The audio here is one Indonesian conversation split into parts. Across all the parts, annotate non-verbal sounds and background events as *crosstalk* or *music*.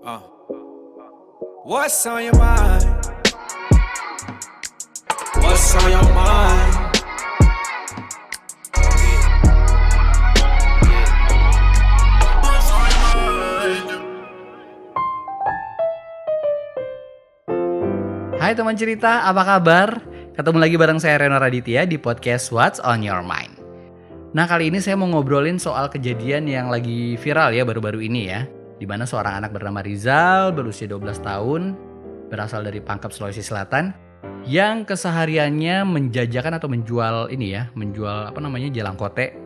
Uh. What's on your mind? What's on your mind? Hai teman cerita, apa kabar? Ketemu lagi bareng saya Reno Raditya di podcast What's on Your Mind. Nah kali ini saya mau ngobrolin soal kejadian yang lagi viral ya baru-baru ini ya. Di mana seorang anak bernama Rizal berusia 12 tahun, berasal dari Pangkep Sulawesi Selatan, yang kesehariannya menjajakan atau menjual ini ya, menjual apa namanya jalang kote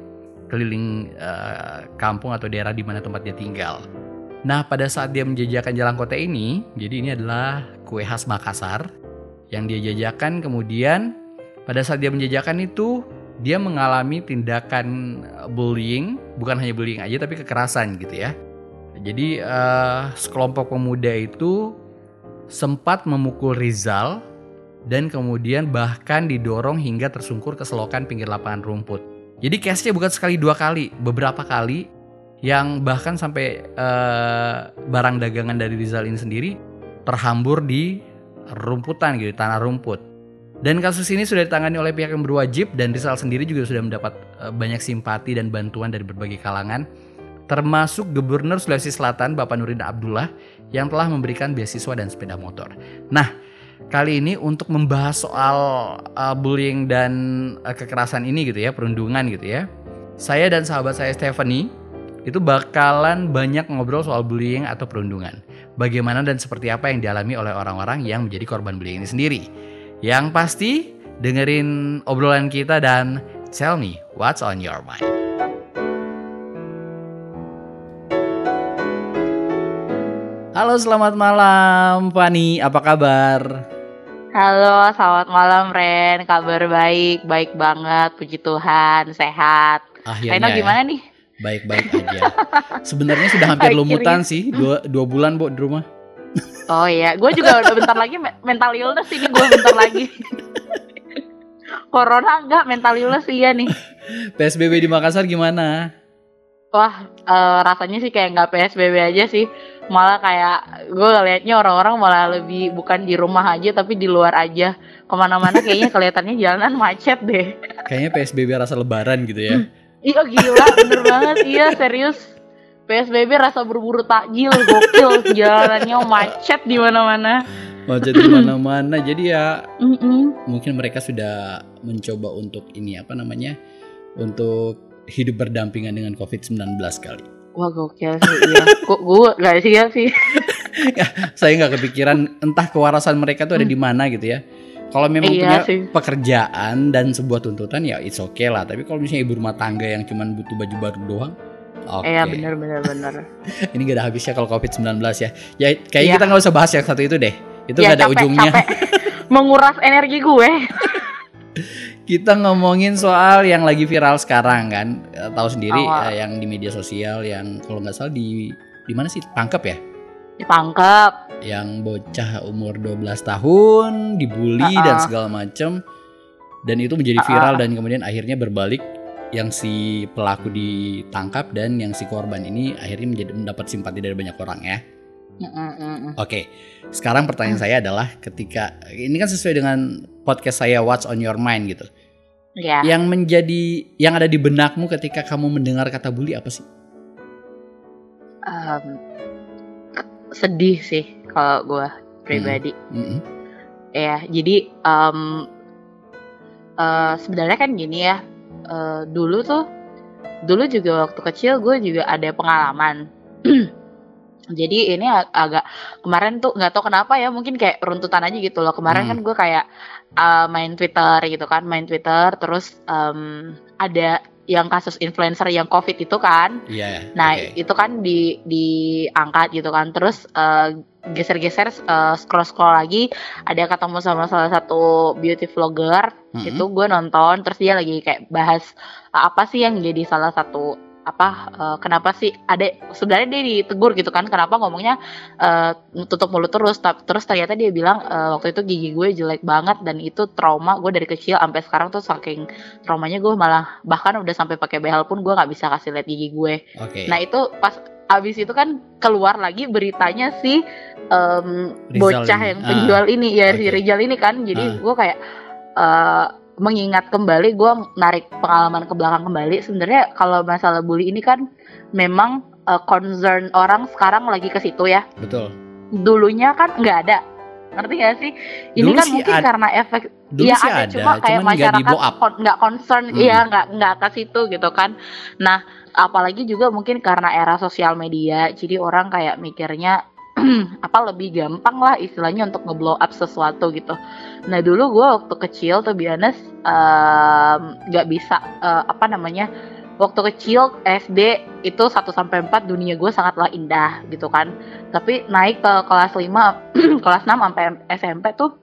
keliling eh, kampung atau daerah di mana tempat dia tinggal. Nah, pada saat dia menjajakan jalang kote ini, jadi ini adalah kue khas Makassar yang dia jajakan kemudian pada saat dia menjajakan itu dia mengalami tindakan bullying, bukan hanya bullying aja tapi kekerasan gitu ya. Jadi eh, sekelompok pemuda itu sempat memukul Rizal dan kemudian bahkan didorong hingga tersungkur ke selokan pinggir lapangan rumput. Jadi case-nya bukan sekali dua kali, beberapa kali yang bahkan sampai eh, barang dagangan dari Rizal ini sendiri terhambur di rumputan gitu, tanah rumput. Dan kasus ini sudah ditangani oleh pihak yang berwajib dan Rizal sendiri juga sudah mendapat eh, banyak simpati dan bantuan dari berbagai kalangan termasuk Gubernur Sulawesi Selatan Bapak Nurdin Abdullah yang telah memberikan beasiswa dan sepeda motor. Nah, kali ini untuk membahas soal uh, bullying dan uh, kekerasan ini gitu ya, perundungan gitu ya. Saya dan sahabat saya Stephanie itu bakalan banyak ngobrol soal bullying atau perundungan. Bagaimana dan seperti apa yang dialami oleh orang-orang yang menjadi korban bullying ini sendiri. Yang pasti dengerin obrolan kita dan tell me what's on your mind. Halo, selamat malam, Fani. Apa kabar? Halo, selamat malam Ren. Kabar baik, baik banget. Puji Tuhan, sehat. Akhirnya Reno ya. gimana nih? Baik-baik aja. *laughs* Sebenarnya sudah hampir Akhirnya. lumutan sih, dua, dua bulan bu di rumah. Oh iya, gue juga *laughs* udah bentar lagi me- mental illness ini gue bentar lagi. *laughs* Corona enggak, mental illness iya nih. PSBB di Makassar gimana? Wah, eh, rasanya sih kayak nggak PSBB aja sih. Malah kayak gue liatnya orang-orang malah lebih bukan di rumah aja tapi di luar aja. Ke mana-mana kayaknya kelihatannya jalanan macet deh. Kayaknya PSBB rasa lebaran gitu ya. Iya gila, bener banget. Iya serius. PSBB rasa berburu takjil, gokil. Jalanannya macet di mana-mana. Macet di mana-mana. Jadi ya Mm-mm. mungkin mereka sudah mencoba untuk ini apa namanya? Untuk hidup berdampingan dengan COVID-19 kali. Wah gokil sih. Iya. Kok gue gak siap sih. *laughs* Saya nggak kepikiran entah kewarasan mereka tuh ada di mana gitu ya. Kalau memang Iya punya sih. pekerjaan dan sebuah tuntutan ya it's okay lah. Tapi kalau misalnya ibu rumah tangga yang cuman butuh baju baru doang, oke. Iya bener bener bener. *laughs* Ini gak ada habisnya kalau COVID-19 ya. Ya kayaknya Iya. kita nggak usah bahas yang satu itu deh. Itu Ya, gak ada capek, ujungnya. capek. *laughs* Menguras energi gue. Kita ngomongin soal yang lagi viral sekarang kan. Eh, Tahu sendiri Awal. eh, yang di media sosial yang kalau nggak salah di di mana sih? Tangkap ya? Ditangkap. Yang bocah umur 12 tahun dibully dan Uh-uh. segala macem dan itu menjadi viral dan kemudian akhirnya berbalik yang si pelaku ditangkap dan yang si korban ini akhirnya menjadi mendapat simpati dari banyak orang ya. Mm-mm-mm. Oke, sekarang pertanyaan saya adalah ketika ini kan sesuai dengan podcast saya What's on Your Mind gitu. Ya. Yang menjadi yang ada di benakmu ketika kamu mendengar kata bully apa sih? Em, sedih sih kalau gue pribadi. Mm-mm. Ya, jadi em, eh, sebenarnya kan gini ya. eh, dulu tuh, dulu juga waktu kecil gue juga ada pengalaman. *clears throat* jadi ini ag- agak kemarin tuh nggak tahu kenapa ya, mungkin kayak runtutan aja gitu loh. Kemarin Hmm. kan gue kayak eh, main Twitter gitu kan, main Twitter, terus em, ada yang kasus influencer yang COVID itu kan. Iya. Nah, oke. itu kan di diangkat gitu kan. Terus eh, geser-geser eh, scroll-scroll lagi ada ketemu sama salah satu beauty vlogger. Mm-mm. Itu gue nonton terus dia lagi kayak bahas apa sih yang jadi salah satu apa eh, kenapa sih ada sebenarnya dia ditegur gitu kan kenapa ngomongnya eh, tutup mulut terus terus ternyata dia bilang eh, waktu itu gigi gue jelek banget dan itu trauma gue dari kecil sampai sekarang tuh saking traumanya gue malah bahkan udah sampai pakai behel pun gue nggak bisa kasih lihat gigi gue Oke. Nah itu pas abis itu kan keluar lagi beritanya si Rizal bocah ini. yang Ah. penjual ini ya si Oke. Rizal ini kan jadi Ah. gue kayak mengingat kembali gue narik pengalaman ke belakang kembali sebenarnya kalau masalah bully ini kan memang eh, concern orang sekarang lagi ke situ ya Betul. dulunya kan nggak ada ngerti gak sih ini Dulu kan sih mungkin karena efek Dulu Iya sih ada, ada, cuma kayak masyarakat nggak concern, Hmm. iya nggak nggak ke situ gitu kan. Nah, apalagi juga mungkin karena era sosial media, jadi orang kayak mikirnya apa lebih gampang lah istilahnya untuk ngeblow up sesuatu gitu. Nah dulu gue waktu kecil tuh biasa nggak bisa eh, apa namanya waktu kecil SD itu 1 sampai 4 dunia gue sangatlah indah gitu kan. Tapi naik ke kelas 5 *clears throat* kelas 6 sampai SMP tuh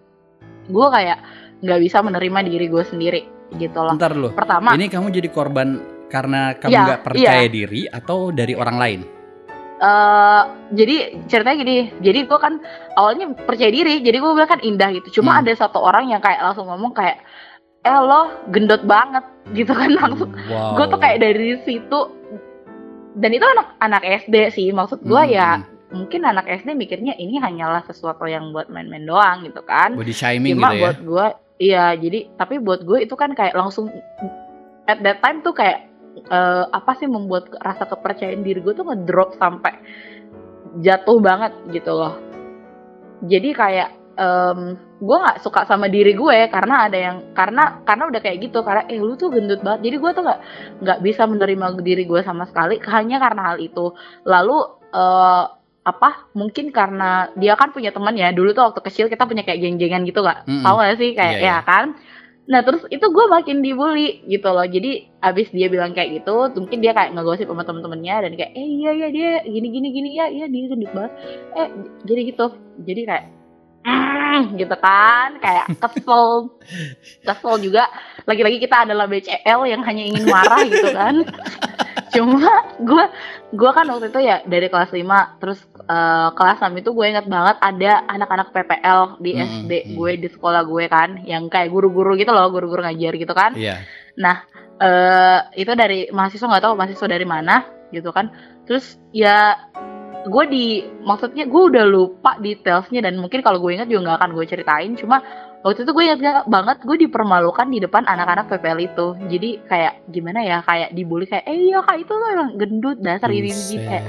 gue kayak nggak bisa menerima diri gue sendiri gitu loh. Bentar dulu. Pertama, Ini kamu jadi korban karena kamu Iya, nggak percaya diri atau dari orang lain? Eh jadi ceritanya gini, jadi gue kan awalnya percaya diri, jadi gue bilang kan indah gitu. Cuma Hmm. ada satu orang yang kayak langsung ngomong kayak, eh lo gendut banget gitu kan langsung. Wow. Gue tuh kayak dari situ, dan itu anak anak SD sih, maksud gue Hmm, ya hmm. mungkin anak SD mikirnya ini hanyalah sesuatu yang buat main-main doang gitu kan. body shaming gitu Cuma ya. buat gue, iya jadi tapi buat gue itu kan kayak langsung at that time tuh kayak eh, apa sih membuat rasa kepercayaan diri gue tuh ngedrop sampai jatuh banget gitu loh. Jadi kayak em, gue nggak suka sama diri gue karena ada yang karena karena udah kayak gitu karena eh lu tuh gendut banget. Jadi gue tuh nggak nggak bisa menerima diri gue sama sekali hanya karena hal itu. Lalu eh, apa mungkin karena dia kan punya teman ya dulu tuh waktu kecil kita punya kayak geng-gengan gitu gak Mm-mm. tahu gak sih kayak Iya, iya. ya kan nah terus itu gue makin dibully gitu loh. Jadi abis dia bilang kayak gitu mungkin dia kayak ngegosip sama temen-temennya dan kayak eh iya iya dia gini gini gini ya iya dia gendut banget. Eh jadi gitu. Jadi kayak "Mm," gitu kan. Kayak kesel. *laughs* Kesel juga. Lagi-lagi kita adalah BCL yang hanya ingin marah gitu kan *laughs* cuma gue gue kan waktu itu ya dari kelas 5 terus eh, kelas 6 itu gue inget banget ada anak-anak PPL di Mm, SD mm. gue di sekolah gue kan yang kayak guru-guru gitu loh guru-guru ngajar gitu kan Iya. eh itu dari mahasiswa nggak tahu mahasiswa dari mana gitu kan terus ya gue di maksudnya gue udah lupa detailsnya dan mungkin kalau gue ingat juga nggak akan gue ceritain cuma waktu itu gue ingat ga- banget gue dipermalukan di depan anak-anak PPL itu. Jadi kayak gimana ya kayak dibully kayak eh iya kak itu tuh emang gendut dasar ini ini kayak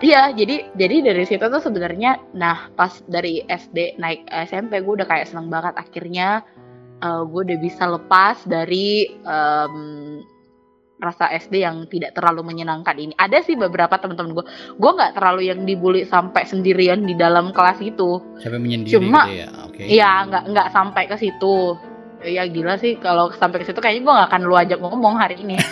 Iya, jadi jadi dari situ tuh sebenarnya, nah pas dari SD naik SMP gue udah kayak seneng banget. Akhirnya eh, gue udah bisa lepas dari em, rasa SD yang tidak terlalu menyenangkan ini. Ada sih beberapa teman-teman gue, gue nggak terlalu yang dibully sampai sendirian di dalam kelas itu. Sampai menyendiri Cuma- gitu ya. Oke. Iya, nggak nggak sampai ke situ. Ya gila sih kalau sampai ke situ kayaknya gue nggak akan lu ajak ngomong hari ini. *laughs*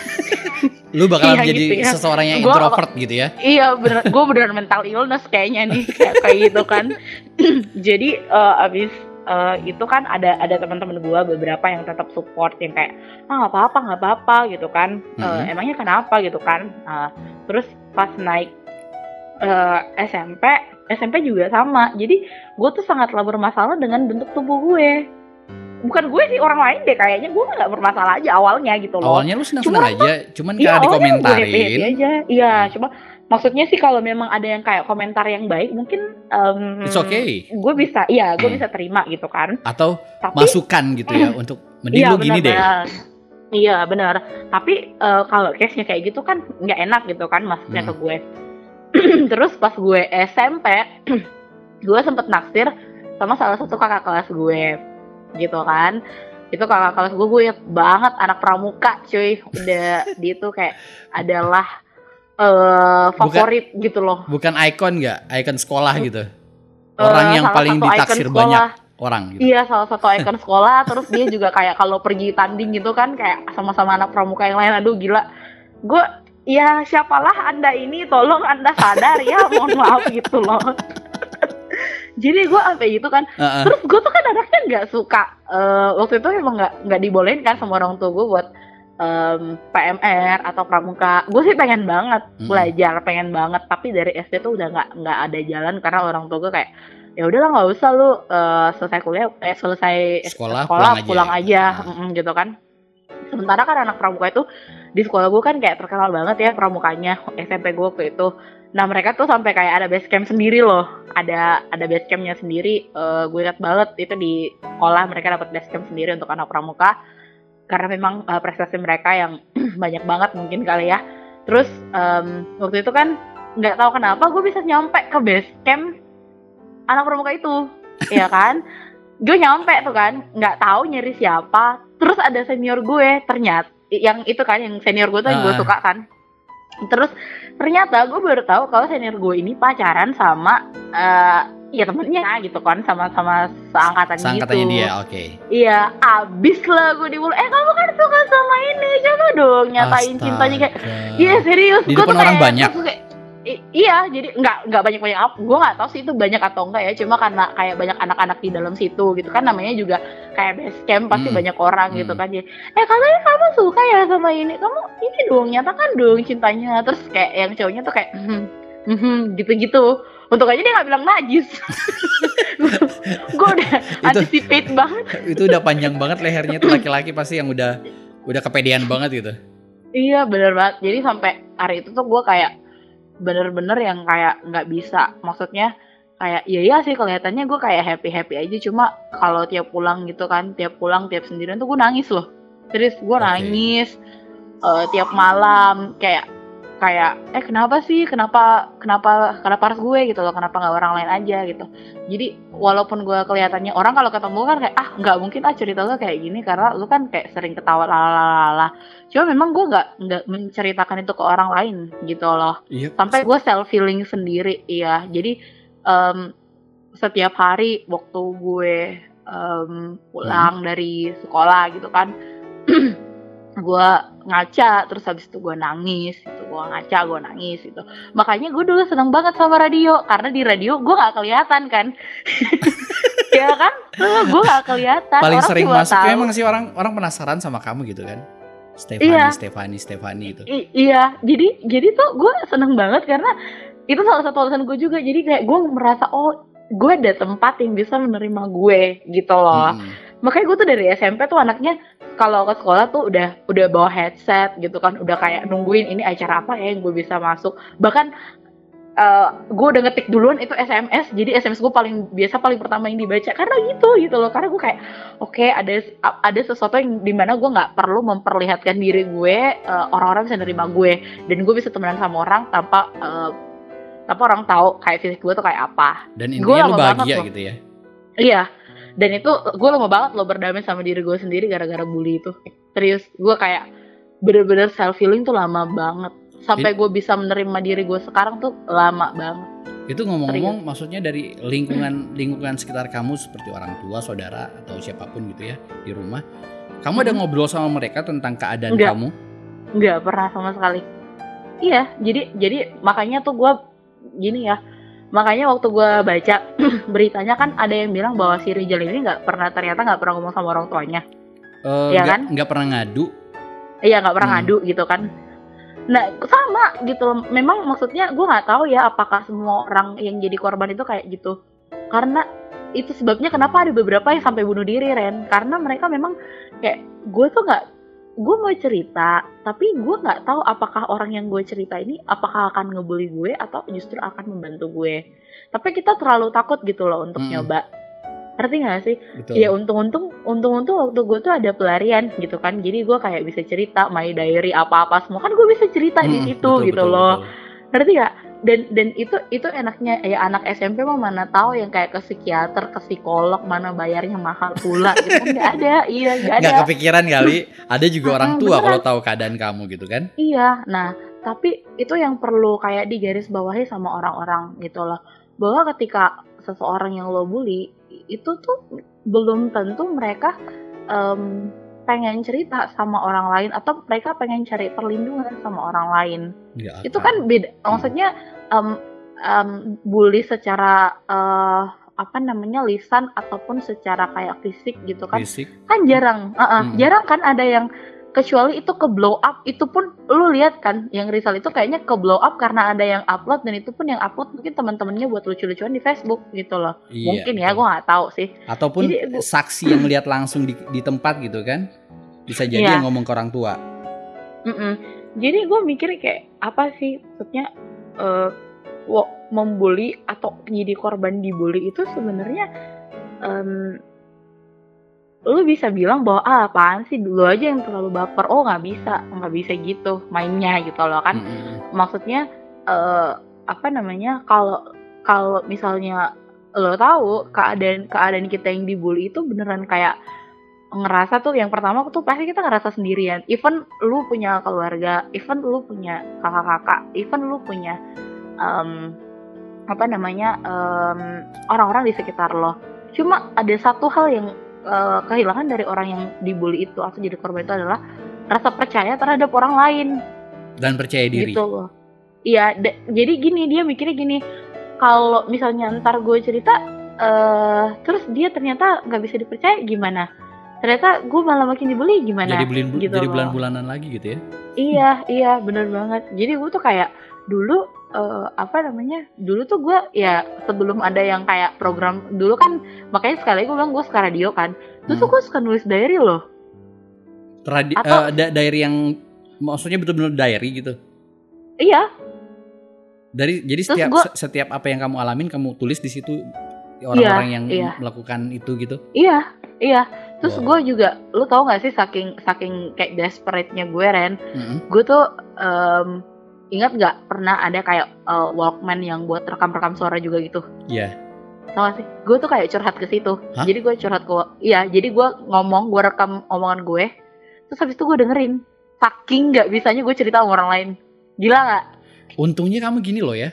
Lu bakal *laughs* Iya, jadi gitu ya. seseorang yang Gua- introvert gitu ya. iya bener gue beneran mental illness kayaknya nih kayak, kayak gitu kan *laughs* *clears throat* jadi eh, abis eh, itu kan ada ada teman-teman gue beberapa yang tetap support yang kayak ah nggak apa-apa nggak apa-apa gitu kan. Eh, Mhm. emangnya kenapa? gitu kan. Nah, terus pas naik eh, SMP SMP juga sama. Jadi gue tuh sangatlah bermasalah dengan bentuk tubuh gue. Bukan gue sih orang lain deh kayaknya. Gue nggak bermasalah aja awalnya gitu loh. Awalnya lu senang-senang Cuma aja, cuman Iya, dikomentarin. happy-happy aja. Iya, cuma maksudnya sih kalau memang ada yang kayak komentar yang baik, mungkin em, It's okay. Gue bisa, iya, gue Hmm. bisa terima gitu kan. Atau Tapi masukan gitu ya *clears throat* untuk mending iya lu gini deh. Iya benar. Tapi eh, kalau case-nya kayak gitu kan nggak enak gitu kan masuknya Hmm. ke gue. *clears throat* Terus pas gue SMP, *clears throat* gue sempet naksir sama salah satu kakak kelas gue, gitu kan. Itu kakak kelas gue, gue banget anak pramuka, cuy. Udah dia tuh kayak *laughs* adalah eh favorit gitu loh. Bukan ikon nggak? Ikon sekolah gitu. Orang Eh, yang paling ditaksir banyak orang gitu. Iya, salah satu ikon sekolah. *laughs* Terus dia juga kayak kalau pergi tanding gitu kan, kayak sama-sama anak pramuka yang lain. Aduh, gila. Gue, ya siapalah anda ini, tolong anda sadar ya, *laughs* mohon maaf gitu loh. Jadi gue sampai gitu kan. Heeh. Terus gue tuh kan anaknya nggak suka. eh, waktu itu emang nggak nggak dibolehin kan sama orang tua gue buat em, PMR atau pramuka. Gue sih pengen banget Mm. belajar, pengen banget. Tapi dari SD tuh udah nggak nggak ada jalan karena orang tua gue kayak ya udahlah nggak usah lu eh, selesai kuliah, eh, selesai Sekolah, sekolah pulang aja. pulang aja, Nah. mm-mm, gitu kan. Sementara kan anak pramuka itu di sekolah gue kan kayak terkenal banget ya pramukanya SMP gue waktu itu nah mereka tuh sampai kayak ada base camp sendiri loh ada ada base campnya sendiri Eh, gue ingat banget itu di sekolah mereka dapat base camp sendiri untuk anak pramuka karena memang eh, prestasi mereka yang *clears throat* banyak banget mungkin kali ya. Terus em, waktu itu kan nggak tahu kenapa gue bisa nyampe ke base camp anak pramuka itu *laughs* ya kan? Gue nyampe tuh kan nggak tahu nyari siapa. Terus ada senior gue ternyata yang itu kan yang senior gue tuh yang gue Ah. suka kan. Terus ternyata gue baru tahu kalau senior gue ini pacaran sama eh ya temennya gitu kan sama sama seangkatan Seangkatannya gitu dia, oke. iya abis lah gue di mulut eh kamu kan suka sama ini coba dong nyatain cintanya kayak Astaga. Iya serius, depan tuh orang kayak- banyak? kayak- i- iya, jadi nggak nggak banyak banyak apa. Gue nggak tahu sih itu banyak atau enggak ya. Cuma karena kayak banyak anak-anak di dalam situ gitu kan namanya juga kayak base camp pasti Hmm. banyak orang gitu Hmm. kan. Jadi, eh katanya kamu suka ya sama ini, kamu ini dong nyatakan dong cintanya. Terus kayak yang cowoknya tuh kayak "Mhm, mhm," gitu-gitu. Untuk aja dia nggak bilang najis. *laughs* gue udah Itu- anticipate banget. Itu udah panjang banget lehernya tuh laki-laki pasti yang udah udah kepedean banget gitu. Iya bener banget. Jadi sampai hari itu tuh gue kayak bener-bener yang kayak nggak bisa. Maksudnya kayak iya iya sih kelihatannya gue kayak happy happy aja. Cuma kalau tiap pulang gitu kan, tiap pulang tiap sendirian tuh gue nangis loh. Terus gue Oke. nangis eh, tiap malam kayak kayak eh kenapa sih? Kenapa kenapa kenapa harus gue? Gitu loh. Kenapa nggak orang lain aja? Gitu. Jadi walaupun gue kelihatannya orang kalau ketemu kan kayak ah nggak mungkin ah cerita lu kayak gini karena lu kan kayak sering ketawa lalala cuma memang gue nggak nggak menceritakan itu ke orang lain gitu loh. Iya. sampai gue self feeling sendiri iya. Jadi em, setiap hari waktu gue em, pulang dari sekolah gitu kan *clears throat* gue ngaca terus habis itu gue nangis itu gue ngaca gue nangis itu makanya gue dulu seneng banget sama radio karena di radio gue nggak kelihatan kan *laughs* ya kan gue nggak kelihatan Paling Orang sering masuk tahu. emang sih orang orang penasaran sama kamu gitu kan. Stefani, Iya. Stefani, Stefani itu. I- iya jadi jadi tuh gue seneng banget karena itu salah satu alasan gue juga jadi kayak gue merasa oh gue ada tempat yang bisa menerima gue gitu loh Mm-mm. makanya gue tuh dari SMP tuh anaknya kalau ke sekolah tuh udah udah bawa headset gitu kan udah kayak nungguin ini acara apa ya yang gue bisa masuk bahkan eh, gue udah ngetik duluan itu SMS jadi SMS gue paling biasa paling pertama yang dibaca karena gitu gitu loh karena gue kayak oke ada ada sesuatu yang di mana gue nggak perlu memperlihatkan diri gue eh, orang-orang bisa nerima gue dan gue bisa temenan sama orang tanpa eh, tanpa orang tahu kayak fisik gue tuh kayak apa Dan Gua intinya lu lama banget bahagia loh. gitu ya. Iya. Dan itu gue lama banget lo berdamai sama diri gue sendiri gara-gara bully itu. Serius, gue kayak bener-bener self healing tuh lama banget. Sampai gue bisa menerima diri gue sekarang tuh lama banget. Itu ngomong-ngomong maksudnya dari lingkungan lingkungan sekitar kamu seperti orang tua, saudara atau siapa pun gitu ya di rumah. Kamu ada Mhm. ngobrol sama mereka tentang keadaan Enggak. kamu? Nggak pernah sama sekali. Iya, jadi jadi makanya tuh gue gini ya. Makanya waktu gue baca *clears throat* beritanya kan ada yang bilang bahwa si Rijal ini nggak pernah ternyata nggak pernah ngomong sama orang tuanya. Eh, Iya nggak kan? nggak pernah ngadu. Iya nggak pernah Hmm. ngadu gitu kan. Nah sama gitu. loh. Memang maksudnya gue nggak tahu ya apakah semua orang yang jadi korban itu kayak gitu. Karena itu sebabnya kenapa ada beberapa yang sampai bunuh diri Ren. Karena mereka memang kayak gue tuh nggak gue mau cerita tapi gue nggak tahu apakah orang yang gue cerita ini apakah akan ngebully gue atau justru akan membantu gue tapi kita terlalu takut gitu loh untuk Mm-mm. nyoba ngerti gak sih Betul. Ya untung-untung, untung-untung waktu gue tuh ada pelarian gitu kan. Jadi gue kayak bisa cerita my diary apa-apa semua kan gue bisa cerita di Mm, situ betul, gitu betul, loh. betul. Ngerti gak? Dan dan itu itu enaknya ya anak SMP mah mana tahu yang kayak ke psikiater, ke psikolog mana bayarnya mahal pula gitu kan nggak ada. *laughs* Iya nggak ada. Nggak kepikiran kali. *laughs* Ada juga orang tua beneran. kalau tahu keadaan kamu gitu kan. Iya, nah tapi itu yang perlu kayak digaris bawahi sama orang-orang gitu loh. Bahwa ketika seseorang yang lo bully itu tuh belum tentu mereka em, pengen cerita sama orang lain atau mereka pengen cari perlindungan sama orang lain. Nggak Itu akan. kan beda. Maksudnya em, em, bully secara eh, apa namanya lisan ataupun secara kayak fisik gitu kan fisik. kan jarang uh-uh, Mm-mm. jarang kan ada yang kecuali itu ke blow up itu pun lu lihat kan yang Rizal itu kayaknya ke blow up karena ada yang upload dan itu pun yang upload mungkin teman-temannya buat lucu-lucuan di Facebook gitu loh Iya, mungkin ya gue nggak tahu sih Ataupun Jadi, saksi yang lihat langsung di, di tempat gitu kan. Bisa jadi Iya. yang ngomong ke orang tua. Mm-mm. Jadi gue mikir kayak apa sih maksudnya wo- membuli atau jadi korban dibully itu sebenarnya em, lu bisa bilang bahwa ah apaan sih? Dulu aja yang terlalu baper. Oh nggak bisa. Nggak bisa gitu mainnya gitu loh kan. Mm-mm. maksudnya eh apa namanya kalau kalau misalnya lo tahu keadaan keadaan kita yang dibully itu beneran kayak ngerasa tuh yang pertama tuh pasti kita ngerasa sendirian. Even lu punya keluarga even lu punya kakak-kakak even lu punya em, apa namanya em, orang-orang di sekitar lo. Cuma ada satu hal yang eh, kehilangan dari orang yang dibully itu atau jadi korban itu adalah rasa percaya terhadap orang lain. Dan percaya diri. gitu. Loh iya jadi gini dia mikirnya gini kalau misalnya ntar gue cerita eh terus dia ternyata nggak bisa dipercaya gimana? Ternyata gue malah makin dibully gimana? Jadi belin gitu jadi bulan-bulanan lagi gitu ya. iya iya bener banget. Jadi gue tuh kayak dulu eh, apa namanya dulu tuh gue ya sebelum ada yang kayak program dulu kan makanya sekali gue bilang gue suka radio kan terus Hmm. tuh gue suka nulis diary loh Tradi- Atau- eh, da- diary yang maksudnya betul-betul diary gitu. iya Dari jadi Terus setiap gua- se- setiap apa yang kamu alamin kamu tulis di situ orang-orang yang iya. melakukan itu gitu. iya iya terus Wow. gue juga lu tau gak sih saking saking kayak desperate-nya gue Ren Mm-mm. gue tuh em, ingat nggak pernah ada kayak eh, Walkman yang buat rekam-rekam suara juga gitu Iya. tau gak sih gue tuh kayak curhat ke situ Hah? jadi gue curhat ke iya jadi gue ngomong gue rekam omongan gue terus habis itu gue dengerin saking nggak bisanya gue cerita sama orang lain gila nggak Untungnya kamu gini loh ya.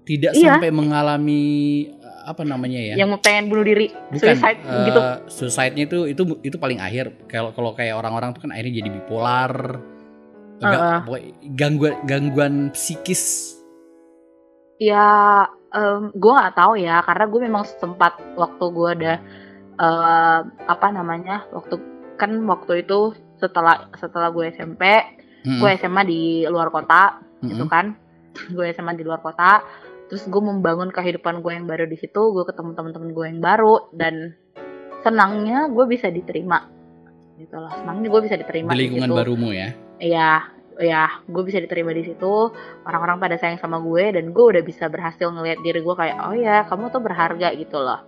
Tidak Iya. sampai mengalami eh, apa namanya ya? yang pengen bunuh diri Bukan suicide eh, gitu suicide-nya itu itu itu paling akhir. Kalau kalau kayak orang-orang tuh kan akhirnya jadi bipolar. Heeh. pokoknya gangguan gangguan psikis. ya gue nggak tahu ya karena gue memang sempat waktu gue ada eh, apa namanya waktu kan waktu itu setelah setelah gue SMP Mm-mm. gue SMA di luar kota gitu Mm-mm. kan gue SMA di luar kota terus gue membangun kehidupan gue yang baru di situ gue ketemu teman-teman gue yang baru dan senangnya gue bisa diterima gitu loh senangnya gue bisa diterima Di di lingkungan situ barumu ya. Iya ya gue bisa diterima di situ. Orang-orang pada sayang sama gue dan gue udah bisa berhasil ngelihat diri gue kayak oh ya kamu tuh berharga gitu loh.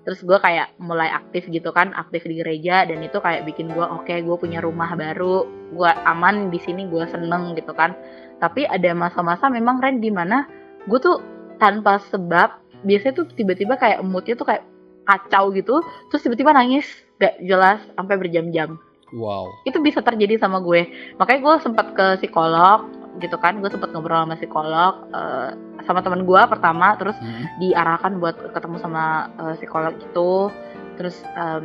Terus gue kayak mulai aktif gitu kan aktif di gereja dan itu kayak bikin gue oke gue punya rumah baru gue aman di sini gue seneng gitu kan. Tapi ada masa-masa memang Ren di mana gue tuh tanpa sebab biasanya tuh tiba-tiba kayak moodnya tuh kayak kacau gitu terus tiba-tiba nangis gak jelas sampai berjam-jam Wow. itu bisa terjadi sama gue. Makanya gue sempat ke psikolog gitu kan. Gue sempat ngobrol sama psikolog eh, sama teman gue pertama. Terus Mm-mm. diarahkan buat ketemu sama eh, psikolog itu. Terus em,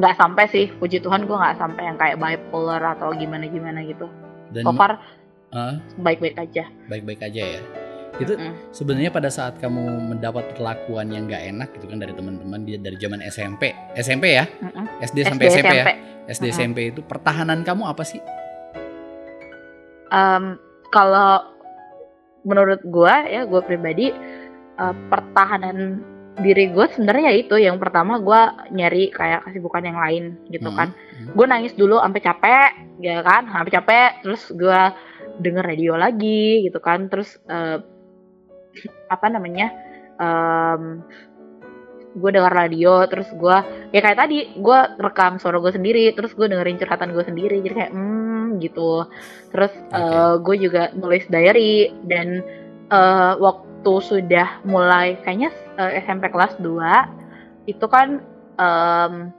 nggak sampai sih. Puji Tuhan gue nggak sampai yang kayak bipolar atau gimana gimana gitu. Dan so far baik-baik aja. Baik-baik aja ya. Itu Mm. sebenarnya pada saat kamu mendapat perlakuan yang nggak enak gitu kan dari teman-teman dia dari zaman SMP, SMP ya, Mm-mm. SD SD sampai SMP, ya, SMP SD Mm-mm. SMP itu pertahanan kamu apa sih? Em, kalau menurut gue ya gue pribadi eh, pertahanan diri gue sebenarnya ya itu yang pertama gue nyari kayak kesibukan yang lain gitu Hmm, kan hmm. gue nangis dulu sampai capek ya kan sampai capek terus gue denger radio lagi gitu kan terus eh, apa namanya em gue dengar radio terus gue ya kayak tadi gue rekam suara gue sendiri terus gue dengerin curhatan gue sendiri jadi kayak hmm gitu. Terus gue juga nulis diary dan eh, waktu sudah mulai kayaknya eh, SMP kelas 2 itu kan em,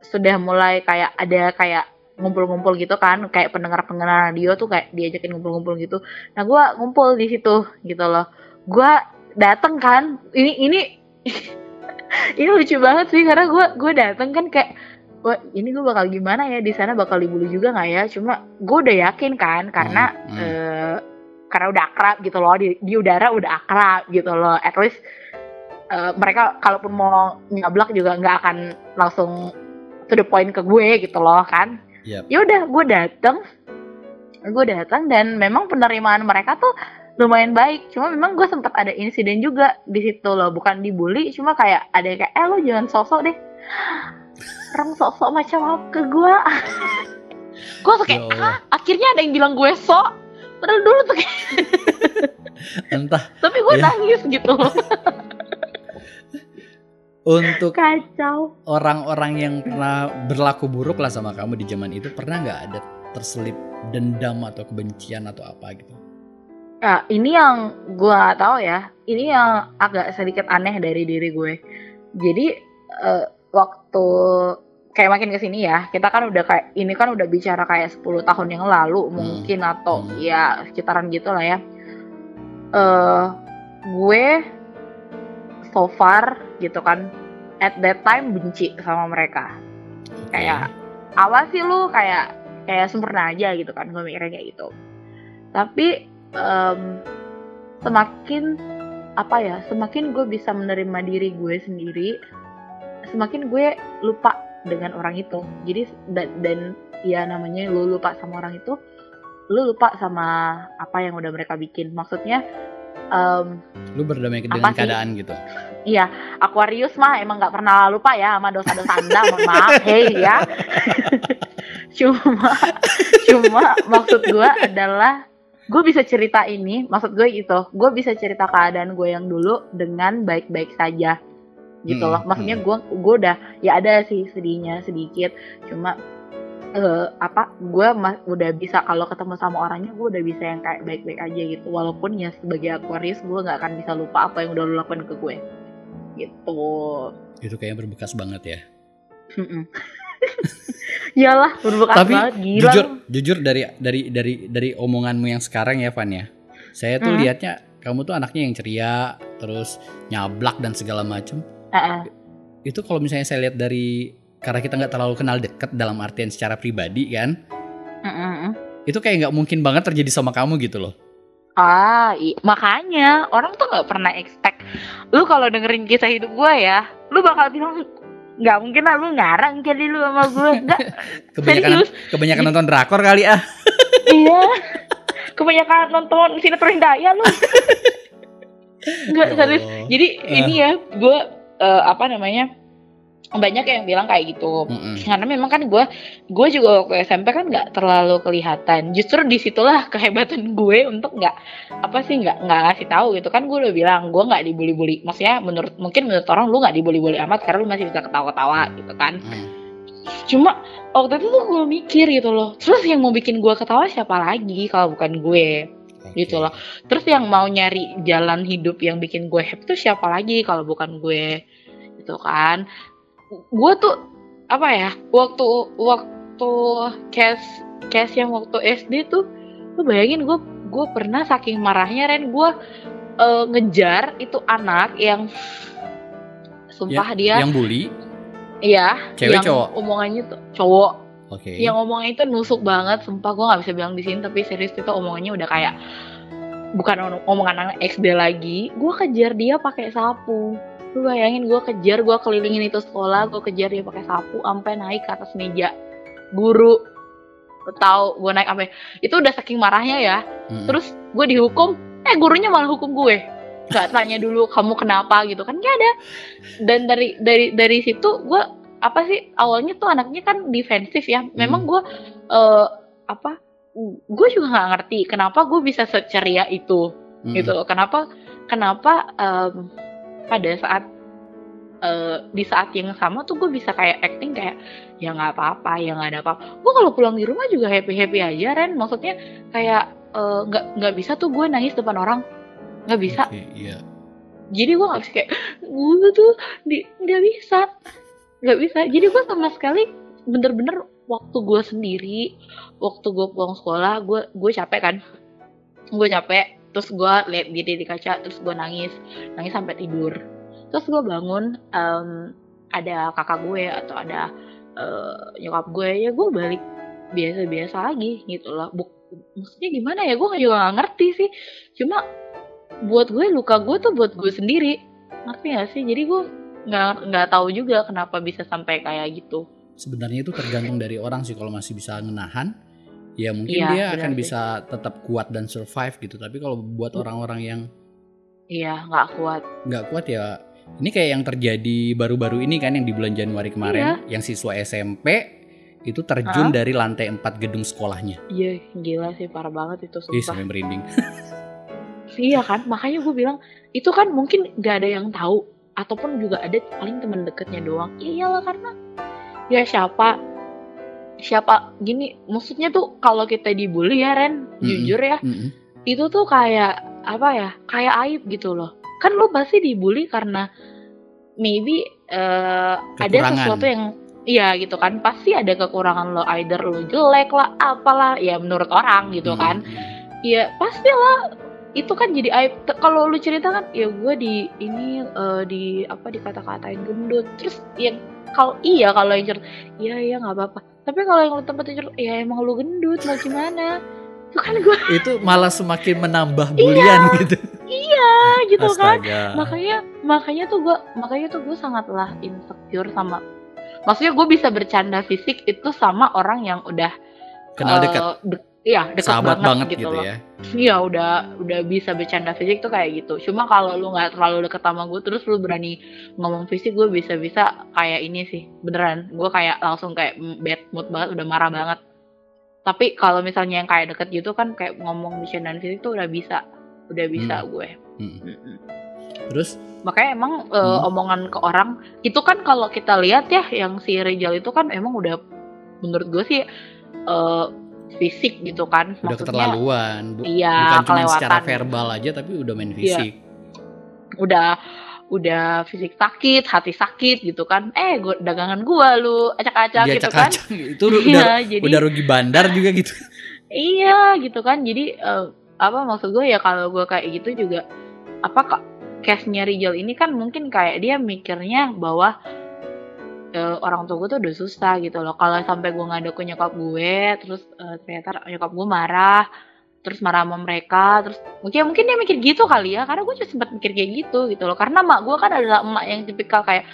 sudah mulai kayak ada kayak ngumpul-ngumpul gitu kan kayak pendengar-pendengar radio tuh kayak diajakin ngumpul-ngumpul gitu. Nah gue ngumpul di situ gitu loh gue dateng kan. Ini ini *laughs* ini lucu banget sih karena gue gue dateng kan kayak wah ini gue bakal gimana ya? Di sana bakal dibully juga nggak ya? Cuma gue udah yakin kan karena Hmm, hmm. eh, karena udah akrab gitu loh di, di udara udah akrab gitu loh. At least eh, mereka kalaupun mau nyablak juga nggak akan langsung to the point ke gue gitu loh kan. Yap. ya udah gue dateng. Gue datang dan memang penerimaan mereka tuh lumayan baik. Cuma memang gue sempat ada insiden juga di situ loh. Bukan dibully cuma kayak ada yang kayak eh lo jangan sosok deh. Orang sosok macam apa ke gue *laughs* gue tuh kayak Ya ah akhirnya ada yang bilang gue sok. Padahal dulu tuh kayak *laughs* Entah. Tapi gue Ya. nangis gitu. Untuk kacau. orang-orang yang pernah berlaku buruk lah sama kamu di zaman itu pernah nggak ada terselip dendam atau kebencian atau apa gitu? Ya, ini yang gue tahu ya. Ini yang agak sedikit aneh dari diri gue. Jadi eh, waktu kayak makin ke sini ya, kita kan udah kayak ini kan udah bicara kayak 10 tahun yang lalu mungkin atau Hmm. ya sekitaran gitu lah ya. Eh gue so far gitu kan at that time benci sama mereka. Kayak apa sih lu kayak kayak sempurna aja gitu kan gue mikirnya kayak gitu tapi em, semakin apa ya semakin gue bisa menerima diri gue sendiri semakin gue lupa dengan orang itu jadi dan, dan ya namanya lu lupa sama orang itu lu lupa sama apa yang udah mereka bikin maksudnya em, Lu berdamai dengan Apa sih? keadaan gitu. Iya, Aquarius mah emang nggak pernah lupa ya sama dosa-dosa anda, mohon maaf, hei ya. *laughs* cuma, cuma maksud gue adalah gue bisa cerita ini, maksud gue gitu, gue bisa cerita keadaan gue yang dulu dengan baik-baik saja, gitu Hmm, loh. Maksudnya gue, gue udah ya ada sih sedihnya sedikit, cuma eh, apa gue udah bisa kalau ketemu sama orangnya gue udah bisa yang kayak baik-baik aja gitu. Walaupun ya sebagai Aquarius gue nggak akan bisa lupa apa yang udah lo lakukan ke gue. Gitu. Itu kayaknya berbekas banget ya. *laughs* Iyalah berbekas Tapi banget gila jujur, jujur dari dari dari dari omonganmu yang sekarang ya Van ya. Saya tuh Hmm. lihatnya kamu tuh anaknya yang ceria, terus nyablak dan segala macem. Heeh. Itu kalau misalnya saya lihat dari karena kita nggak terlalu kenal deket dalam artian secara pribadi kan, Mm-mm. itu kayak nggak mungkin banget terjadi sama kamu gitu loh. ah i- makanya orang tuh nggak pernah expect lu kalau dengerin kisah hidup gue ya lu bakal bilang nggak mungkin lah lu ngarang jadi lu sama gue *laughs* nggak Kebanyakan serius. kebanyakan nonton drakor kali ah. *laughs* iya. Kebanyakan nonton sinetron Daya lu. *laughs* Nggak Ya serius. Jadi Ah. ini ya gue eh, apa namanya banyak yang bilang kayak gitu. Mm-mm. karena memang kan gue gue juga waktu SMP kan nggak terlalu kelihatan. Justru di situlah kehebatan gue untuk nggak apa sih nggak nggak ngasih tahu gitu. Kan gue udah bilang gue nggak dibully-bully. Maksudnya menurut mungkin menurut orang lu nggak dibully-bully amat karena lu masih bisa ketawa-ketawa gitu kan. Hmm. cuma waktu itu tuh gue mikir gitu loh. Terus yang mau bikin gue ketawa siapa lagi kalau bukan gue? Gitu loh. Terus yang mau nyari jalan hidup yang bikin gue happy tuh siapa lagi kalau bukan gue? Gitu kan gue tuh apa ya waktu waktu case case yang waktu SD tuh lu bayangin gue gue pernah saking marahnya Ren gue eh, ngejar itu anak yang sumpah dia Yang bully, iya cewek yang cowok? omongannya tuh cowok oke. yang omongannya itu nusuk banget sumpah gue nggak bisa bilang di sini tapi serius itu omongannya udah kayak bukan om- omongan anak XD lagi gue kejar dia pakai sapu lu bayangin gue kejar gue kelilingin itu sekolah gue kejar dia pakai sapu sampai naik ke atas meja. Guru Lu tahu gue naik sampai itu udah saking marahnya ya. Mm-mm. terus gue dihukum eh gurunya malah hukum gue. Nggak tanya dulu kamu kenapa? gitu kan gak ada. Dan dari dari dari situ gue apa sih awalnya tuh anaknya kan defensif ya. Memang gue eh, apa gue juga nggak ngerti kenapa gue bisa seceria itu. Mm-mm. gitu loh kenapa kenapa em, pada saat eh, di saat yang sama tuh gue bisa kayak acting kayak ya nggak apa-apa ya nggak ada apa gue kalau pulang di rumah juga happy happy aja Ren. Maksudnya kayak eh, nggak nggak bisa tuh gue nangis depan orang. Nggak bisa. Oke, iya. jadi gue nggak bisa kayak gue tuh di nggak bisa. Nggak bisa. Jadi gue sama sekali bener-bener waktu gue sendiri waktu gue pulang sekolah gue gue capek kan. Gue capek terus gue liat diri di kaca terus gue nangis. Nangis sampai tidur. Terus gue bangun em, ada kakak gue atau ada eh, nyokap gue ya gue balik biasa-biasa lagi gitu loh. Buk- maksudnya gimana ya? Gue juga gak ngerti sih. Cuma buat gue luka gue tuh buat gue sendiri. Ngerti gak sih? Jadi gue nggak nggak tahu juga kenapa bisa sampai kayak gitu. Sebenarnya itu tergantung dari orang sih kalau masih bisa menahan ya mungkin Iya, dia benar akan bisa tetap kuat dan survive gitu. Tapi kalau buat orang-orang yang iya nggak kuat nggak kuat ya ini kayak yang terjadi baru-baru ini kan yang di bulan Januari kemarin yang siswa SMP itu terjun Hah? dari lantai 4 gedung sekolahnya. Iya gila sih parah banget itu Ih, sumpah. sampai merinding. Iya kan, makanya gue bilang itu kan mungkin gak ada yang tahu ataupun juga ada paling teman deketnya doang. Ya iyalah karena ya siapa siapa gini maksudnya tuh kalau kita dibully ya Ren, Mm-mm. jujur ya, Mm-mm. itu tuh kayak apa ya? Kayak aib gitu loh. Kan lu pasti dibully karena maybe eh, ada sesuatu yang Iya gitu kan pasti ada kekurangan lo either lo jelek lah apalah ya menurut orang gitu Mm-mm. kan ya pastilah itu kan jadi aib kalau lu cerita kan ya gue di ini eh, di apa dikata-katain gendut terus ya kalau iya kalau yang cerita iya iya nggak apa-apa tapi kalau yang lu tempat cerita ya emang lu gendut mau gimana itu kan gue *laughs* Itu malah semakin menambah bulian gitu. iya gitu kan Astaga. makanya makanya tuh gue makanya tuh gue sangatlah insecure sama maksudnya gue bisa bercanda fisik itu sama orang yang udah Kenal eh, dekat, de- iya dekat sahabat banget, gitu, gitu loh ya. Iya udah udah bisa bercanda fisik tuh kayak gitu. Cuma kalau lu nggak terlalu deket sama gue terus lu berani ngomong fisik gue bisa-bisa kayak ini sih beneran. Gue kayak langsung kayak bad mood banget, udah marah banget. Tapi kalau misalnya yang kayak deket gitu kan kayak ngomong bercandaan fisik tuh udah bisa, udah bisa gue. Mm. Mm-mm. Terus Makanya emang eh, Hmm. omongan ke orang itu kan kalau kita lihat ya yang si Rijal itu kan emang udah menurut gue sih eh, fisik gitu kan. udah Maksudnya keterlaluan. Bu- iya Bukan cuma secara kelewatan. verbal aja tapi udah main Iya. fisik. udah udah fisik sakit, hati sakit gitu kan. Eh, gua, dagangan gua lu acak-acak gitu kan. acak-acak *laughs* itu udah Iya, jadi udah rugi bandar juga gitu. *laughs* iya gitu kan. Jadi eh, apa maksud gue ya kalau gua kayak gitu juga apa kok case-nya Rijal ini kan mungkin kayak dia mikirnya bahwa eh, orang tua gue tuh udah susah gitu loh. Kalau sampai gue ngadu ke nyokap gue, terus eh, ternyata nyokap gue marah, terus marah sama mereka, terus mungkin mungkin dia mikir gitu kali ya, karena gue juga sempat mikir kayak gitu gitu loh. Karena mak gue kan adalah emak yang tipikal kayak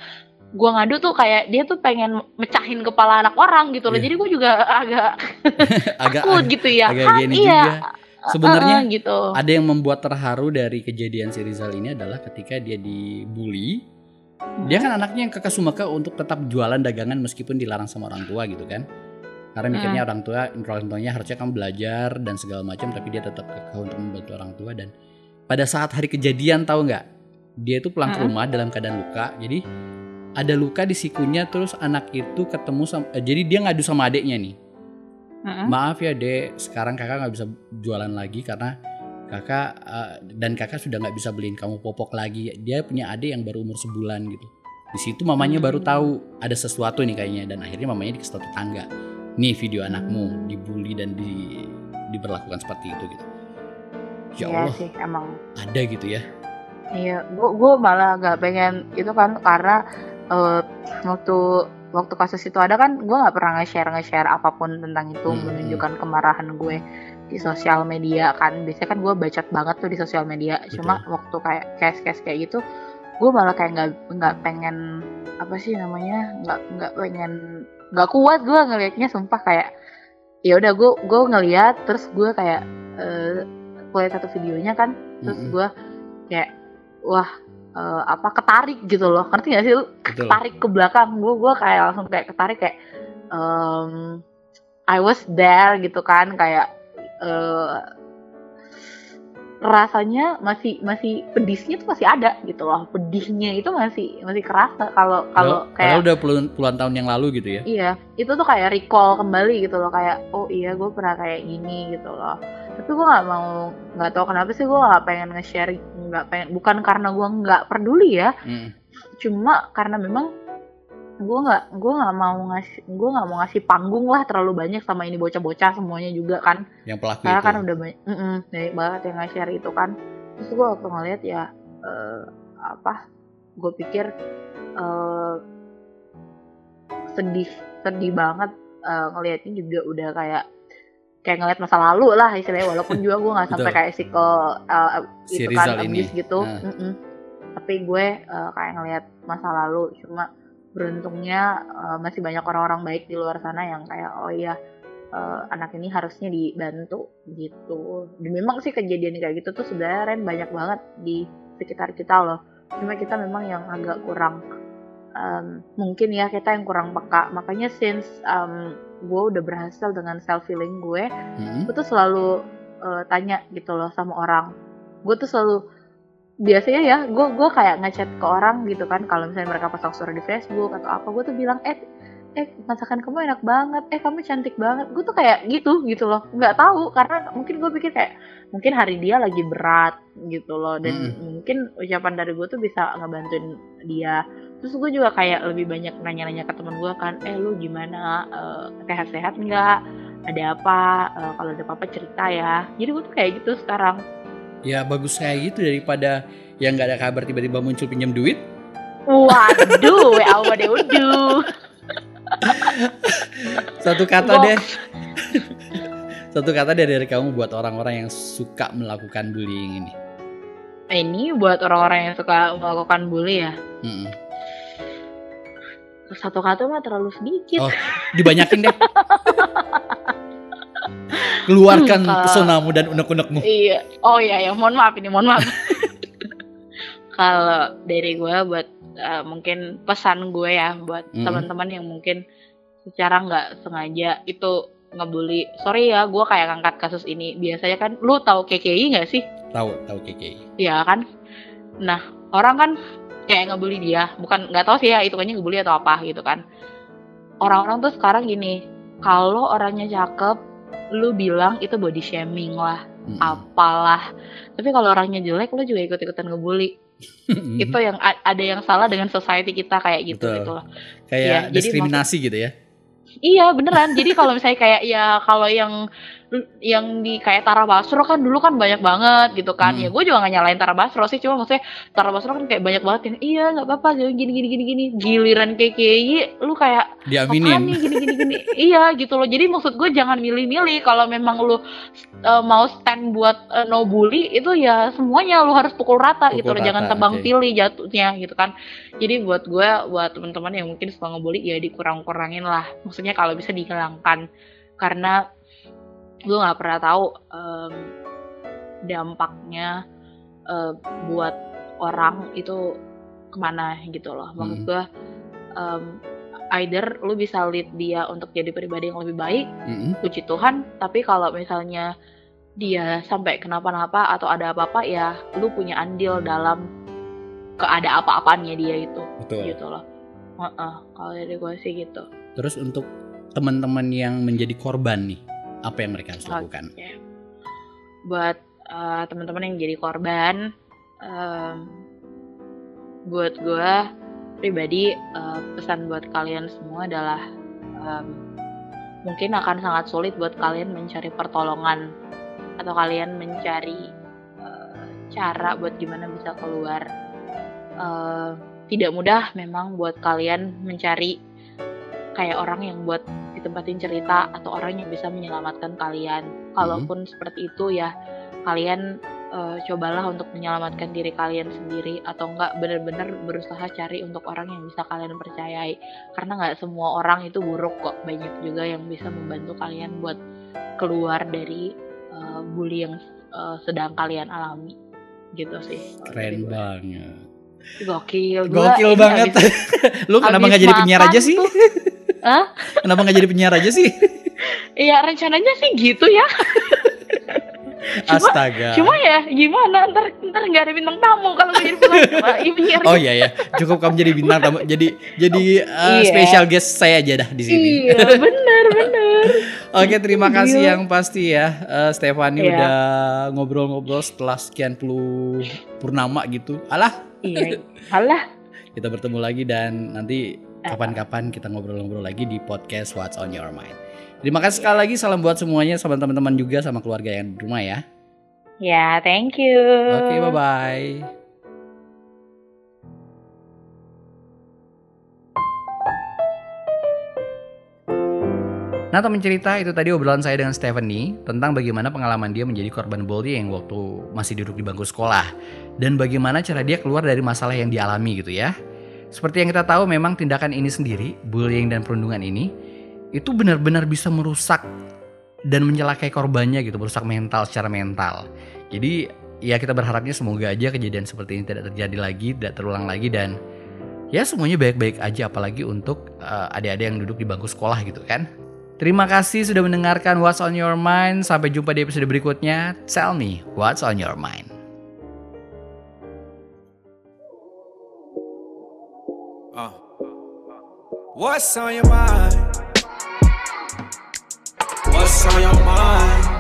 gue ngadu tuh kayak dia tuh pengen mecahin kepala anak orang gitu loh. Iya. Jadi gue juga agak *laughs* Agak takut *laughs* gitu ya. agak gini iya. juga. Sebenarnya eh, gitu. ada yang membuat terharu dari kejadian si Rizal ini adalah ketika dia dibully. Dia kan anaknya yang kekeh sumeka untuk tetap jualan dagangan meskipun dilarang sama orang tua gitu kan. Karena mikirnya orang tua, orang tuanya harusnya kamu belajar dan segala macam, tapi dia tetap kekeh untuk membantu orang tua dan pada saat hari kejadian tahu nggak? Dia itu pulang ke Mm-mm. rumah dalam keadaan luka. Jadi ada luka di sikunya terus anak itu ketemu sama eh, jadi dia ngadu sama adiknya nih. Mm-mm. Maaf ya dek, sekarang kakak nggak bisa jualan lagi karena kakak eh, dan kakak sudah nggak bisa beliin kamu popok lagi. Dia punya adik yang baru umur sebulan gitu. Di situ mamanya baru Hmm. tahu ada sesuatu nih kayaknya dan akhirnya mamanya dikasih tahu tetangga. Nih video anakmu dibully dan di diberlakukan seperti itu gitu. Ya Iya Allah, sih emang ada gitu ya. Iya, gua gua malah gak pengen itu kan karena eh, waktu waktu kasus itu ada kan gua nggak pernah nge-share nge-share apa pun tentang itu Hmm. menunjukkan kemarahan gue di sosial media kan. Biasanya kan gue bacot banget tuh di sosial media. Cuma waktu kayak case-case kayak gitu gue malah kayak nggak nggak pengen apa sih namanya nggak nggak pengen nggak kuat gue ngelihatnya sumpah. Kayak ya udah gue gue ngelihat terus gue kayak eh lihat satu videonya kan terus gue kayak wah eh, apa ketarik gitu loh. Ngerti gak sih lu? Betul. ketarik ke belakang. Gue gue kayak langsung kayak ketarik kayak em, I was there gitu kan. Kayak eh, rasanya masih masih pedisnya tuh masih ada gitu loh pedihnya itu masih masih kerasa kalau kalau kayak padahal udah puluhan, puluhan tahun yang lalu gitu ya. Iya, itu tuh kayak recall kembali gitu loh kayak oh iya gue pernah kayak gini gitu loh. Tapi gue nggak mau nggak tahu kenapa sih gue nggak pengen nge-share nggak pengen bukan karena gue nggak peduli ya, Mm. cuma karena memang gue nggak gue nggak mau ngasih gue nggak mau ngasih panggung lah terlalu banyak sama ini bocah-bocah semuanya juga kan Yang pelaku karena itu. kan udah banyak mm-mm, banyak banget yang nge-share itu kan terus gue waktu ngeliat ya eh, apa gue pikir eh, sedih sedih banget eh, ngelihatnya juga udah kayak kayak ngeliat masa lalu lah istilahnya walaupun juga gue nggak *laughs* sampai kayak psico eh, Si gitu kan ini. abuse gitu Nah. Mm-mm. tapi gue eh, kayak ngelihat masa lalu cuma beruntungnya eh, masih banyak orang-orang baik di luar sana yang kayak oh iya eh, anak ini harusnya dibantu gitu. Dan memang sih kejadian kayak gitu tuh sebenarnya Ren banyak banget di sekitar kita loh. Cuma kita memang yang agak kurang um, mungkin ya kita yang kurang peka makanya since um, gue udah berhasil dengan self healing gue Mm-mm. gue tuh selalu uh, tanya gitu loh sama orang gue tuh selalu biasanya ya gue gue kayak ngechat ke orang gitu kan kalau misalnya mereka pasang story di Facebook atau apa gue tuh bilang eh eh masakan kamu enak banget eh kamu cantik banget. Gue tuh kayak gitu gitu loh. Nggak tahu karena mungkin gue pikir kayak mungkin hari dia lagi berat gitu loh dan mungkin ucapan dari gue tuh bisa ngebantuin dia. Terus gue juga kayak lebih banyak nanya-nanya ke teman gue kan eh lu gimana? Eh, sehat-sehat nggak? Ada apa? Eh, kalau ada apa-apa cerita ya. Jadi gue tuh kayak gitu sekarang Ya bagus kayak gitu daripada yang nggak ada kabar tiba-tiba muncul pinjam duit. waduh wa wa deh Satu kata Box. deh. Satu kata deh dari kamu buat orang-orang yang suka melakukan bullying ini. ini buat orang-orang yang suka melakukan bully ya Mm-mm. satu kata mah terlalu sedikit Oh. Dibanyakin deh. *laughs* Keluarkan Hmm, kalau- pesonamu dan unek-unekmu. Iya. Oh iya ya, mohon maaf ini, mohon maaf. *laughs* Kalau dari gue buat eh, mungkin pesan gue ya buat Mm-mm. teman-teman yang mungkin secara nggak sengaja itu ngebully. Sorry ya, gue kayak ngangkat kasus ini. Biasanya kan, lu tahu KKI nggak sih? Tahu, tahu KKI. Iya kan? Nah, orang kan kayak ngebully dia. Bukan nggak tahu sih ya itu kayaknya ngebully atau apa gitu kan. Orang-orang tuh sekarang gini, kalau orangnya cakep, lu bilang itu body shaming lah Mm-mm. apalah tapi kalau orangnya jelek lo juga ikut-ikutan ngebully itu yang ada yang salah dengan society kita kayak gitu Betul. gitu loh Kayak jadi diskriminasi gitu ya. iya beneran jadi kalau misalnya kayak ya kalau yang yang di kayak Tara Basro kan dulu kan banyak banget gitu kan. Hmm. ya gue juga gak nyalain Tara Basro sih cuma maksudnya Tara Basro kan kayak banyak banget yang iya nggak apa-apa gini gini gini gini giliran KKI lu kayak apaan nih Diaminin. gini gini gini? *laughs* Iya gitu loh. Jadi maksud gue jangan milih-milih. Kalau memang lu uh, mau stand buat uh, no bully itu ya semuanya lu harus pukul rata Pukul gitu loh. jangan tebang oke. pilih jatuhnya gitu kan. Jadi buat gue buat teman-teman yang mungkin suka ngebully ya dikurang-kurangin lah. Maksudnya kalau bisa dihilangkan. Karena gue nggak pernah tahu em, dampaknya eh, buat orang itu ke mana gitu loh maksud Hmm. gue em, either lu bisa lead dia untuk jadi pribadi yang lebih baik Mm-mm. puji Tuhan tapi kalau misalnya dia sampai kenapa-napa atau ada apa-apa ya lu punya andil dalam keada apa-apaannya dia itu Betul. gitu loh Heeh, kalau dari gue sih gitu Terus untuk teman-teman yang menjadi korban nih, apa yang mereka harus lakukan? buat eh, teman-teman yang jadi korban em, buat gue pribadi eh, pesan buat kalian semua adalah em, mungkin akan sangat sulit buat kalian mencari pertolongan atau kalian mencari eh, cara buat gimana bisa keluar Eh, tidak mudah memang buat kalian mencari kayak orang yang buat ditempatin cerita atau orang yang bisa menyelamatkan kalian. Kalaupun seperti itu ya kalian eh, cobalah untuk menyelamatkan diri kalian sendiri atau enggak benar-benar berusaha cari untuk orang yang bisa kalian percayai karena nggak semua orang itu buruk kok banyak juga yang bisa membantu kalian buat keluar dari eh, bully yang eh, sedang kalian alami gitu sih Keren banget. gokil Gokil banget. habis- *laughs* Lu kenapa nggak jadi penyiar aja sih? tuh. *laughs* Hah? Kenapa nggak jadi penyiar aja sih? *laughs* Iya rencananya sih gitu ya *laughs* Cuma- Astaga. Cuma ya gimana ntar ntar nggak ada bintang tamu kalau jadi *laughs* penyiar. Oh iya ya, cukup kamu jadi bintang tamu. Jadi jadi uh, Iya. special guest saya aja dah di sini. Iya bener bener. Oke, terima kasih yang pasti ya, uh, Stefani Iya. udah ngobrol-ngobrol setelah sekian puluh purnama gitu. Alah, Iya. Alah. kita bertemu lagi dan nanti kapan-kapan kita ngobrol-ngobrol lagi di podcast What's on Your Mind. Terima kasih sekali lagi, salam buat semuanya, sama teman-teman juga, sama keluarga yang di rumah ya. Ya thank you. Oke, bye-bye. Nah teman cerita itu tadi obrolan saya dengan Stephanie tentang bagaimana pengalaman dia menjadi korban bullying waktu masih duduk di bangku sekolah dan bagaimana cara dia keluar dari masalah yang dialami gitu ya. Seperti yang kita tahu memang tindakan ini sendiri, bullying dan perundungan ini itu benar-benar bisa merusak dan mencelakai korbannya gitu, merusak mental secara mental. Jadi ya kita berharapnya semoga aja kejadian seperti ini tidak terjadi lagi, tidak terulang lagi dan ya semuanya baik-baik aja apalagi untuk uh, adik-adik yang duduk di bangku sekolah gitu kan. Terima kasih sudah mendengarkan What's on Your Mind. Sampai jumpa di episode berikutnya. Tell me what's on your mind. What's on your mind? What's on your mind?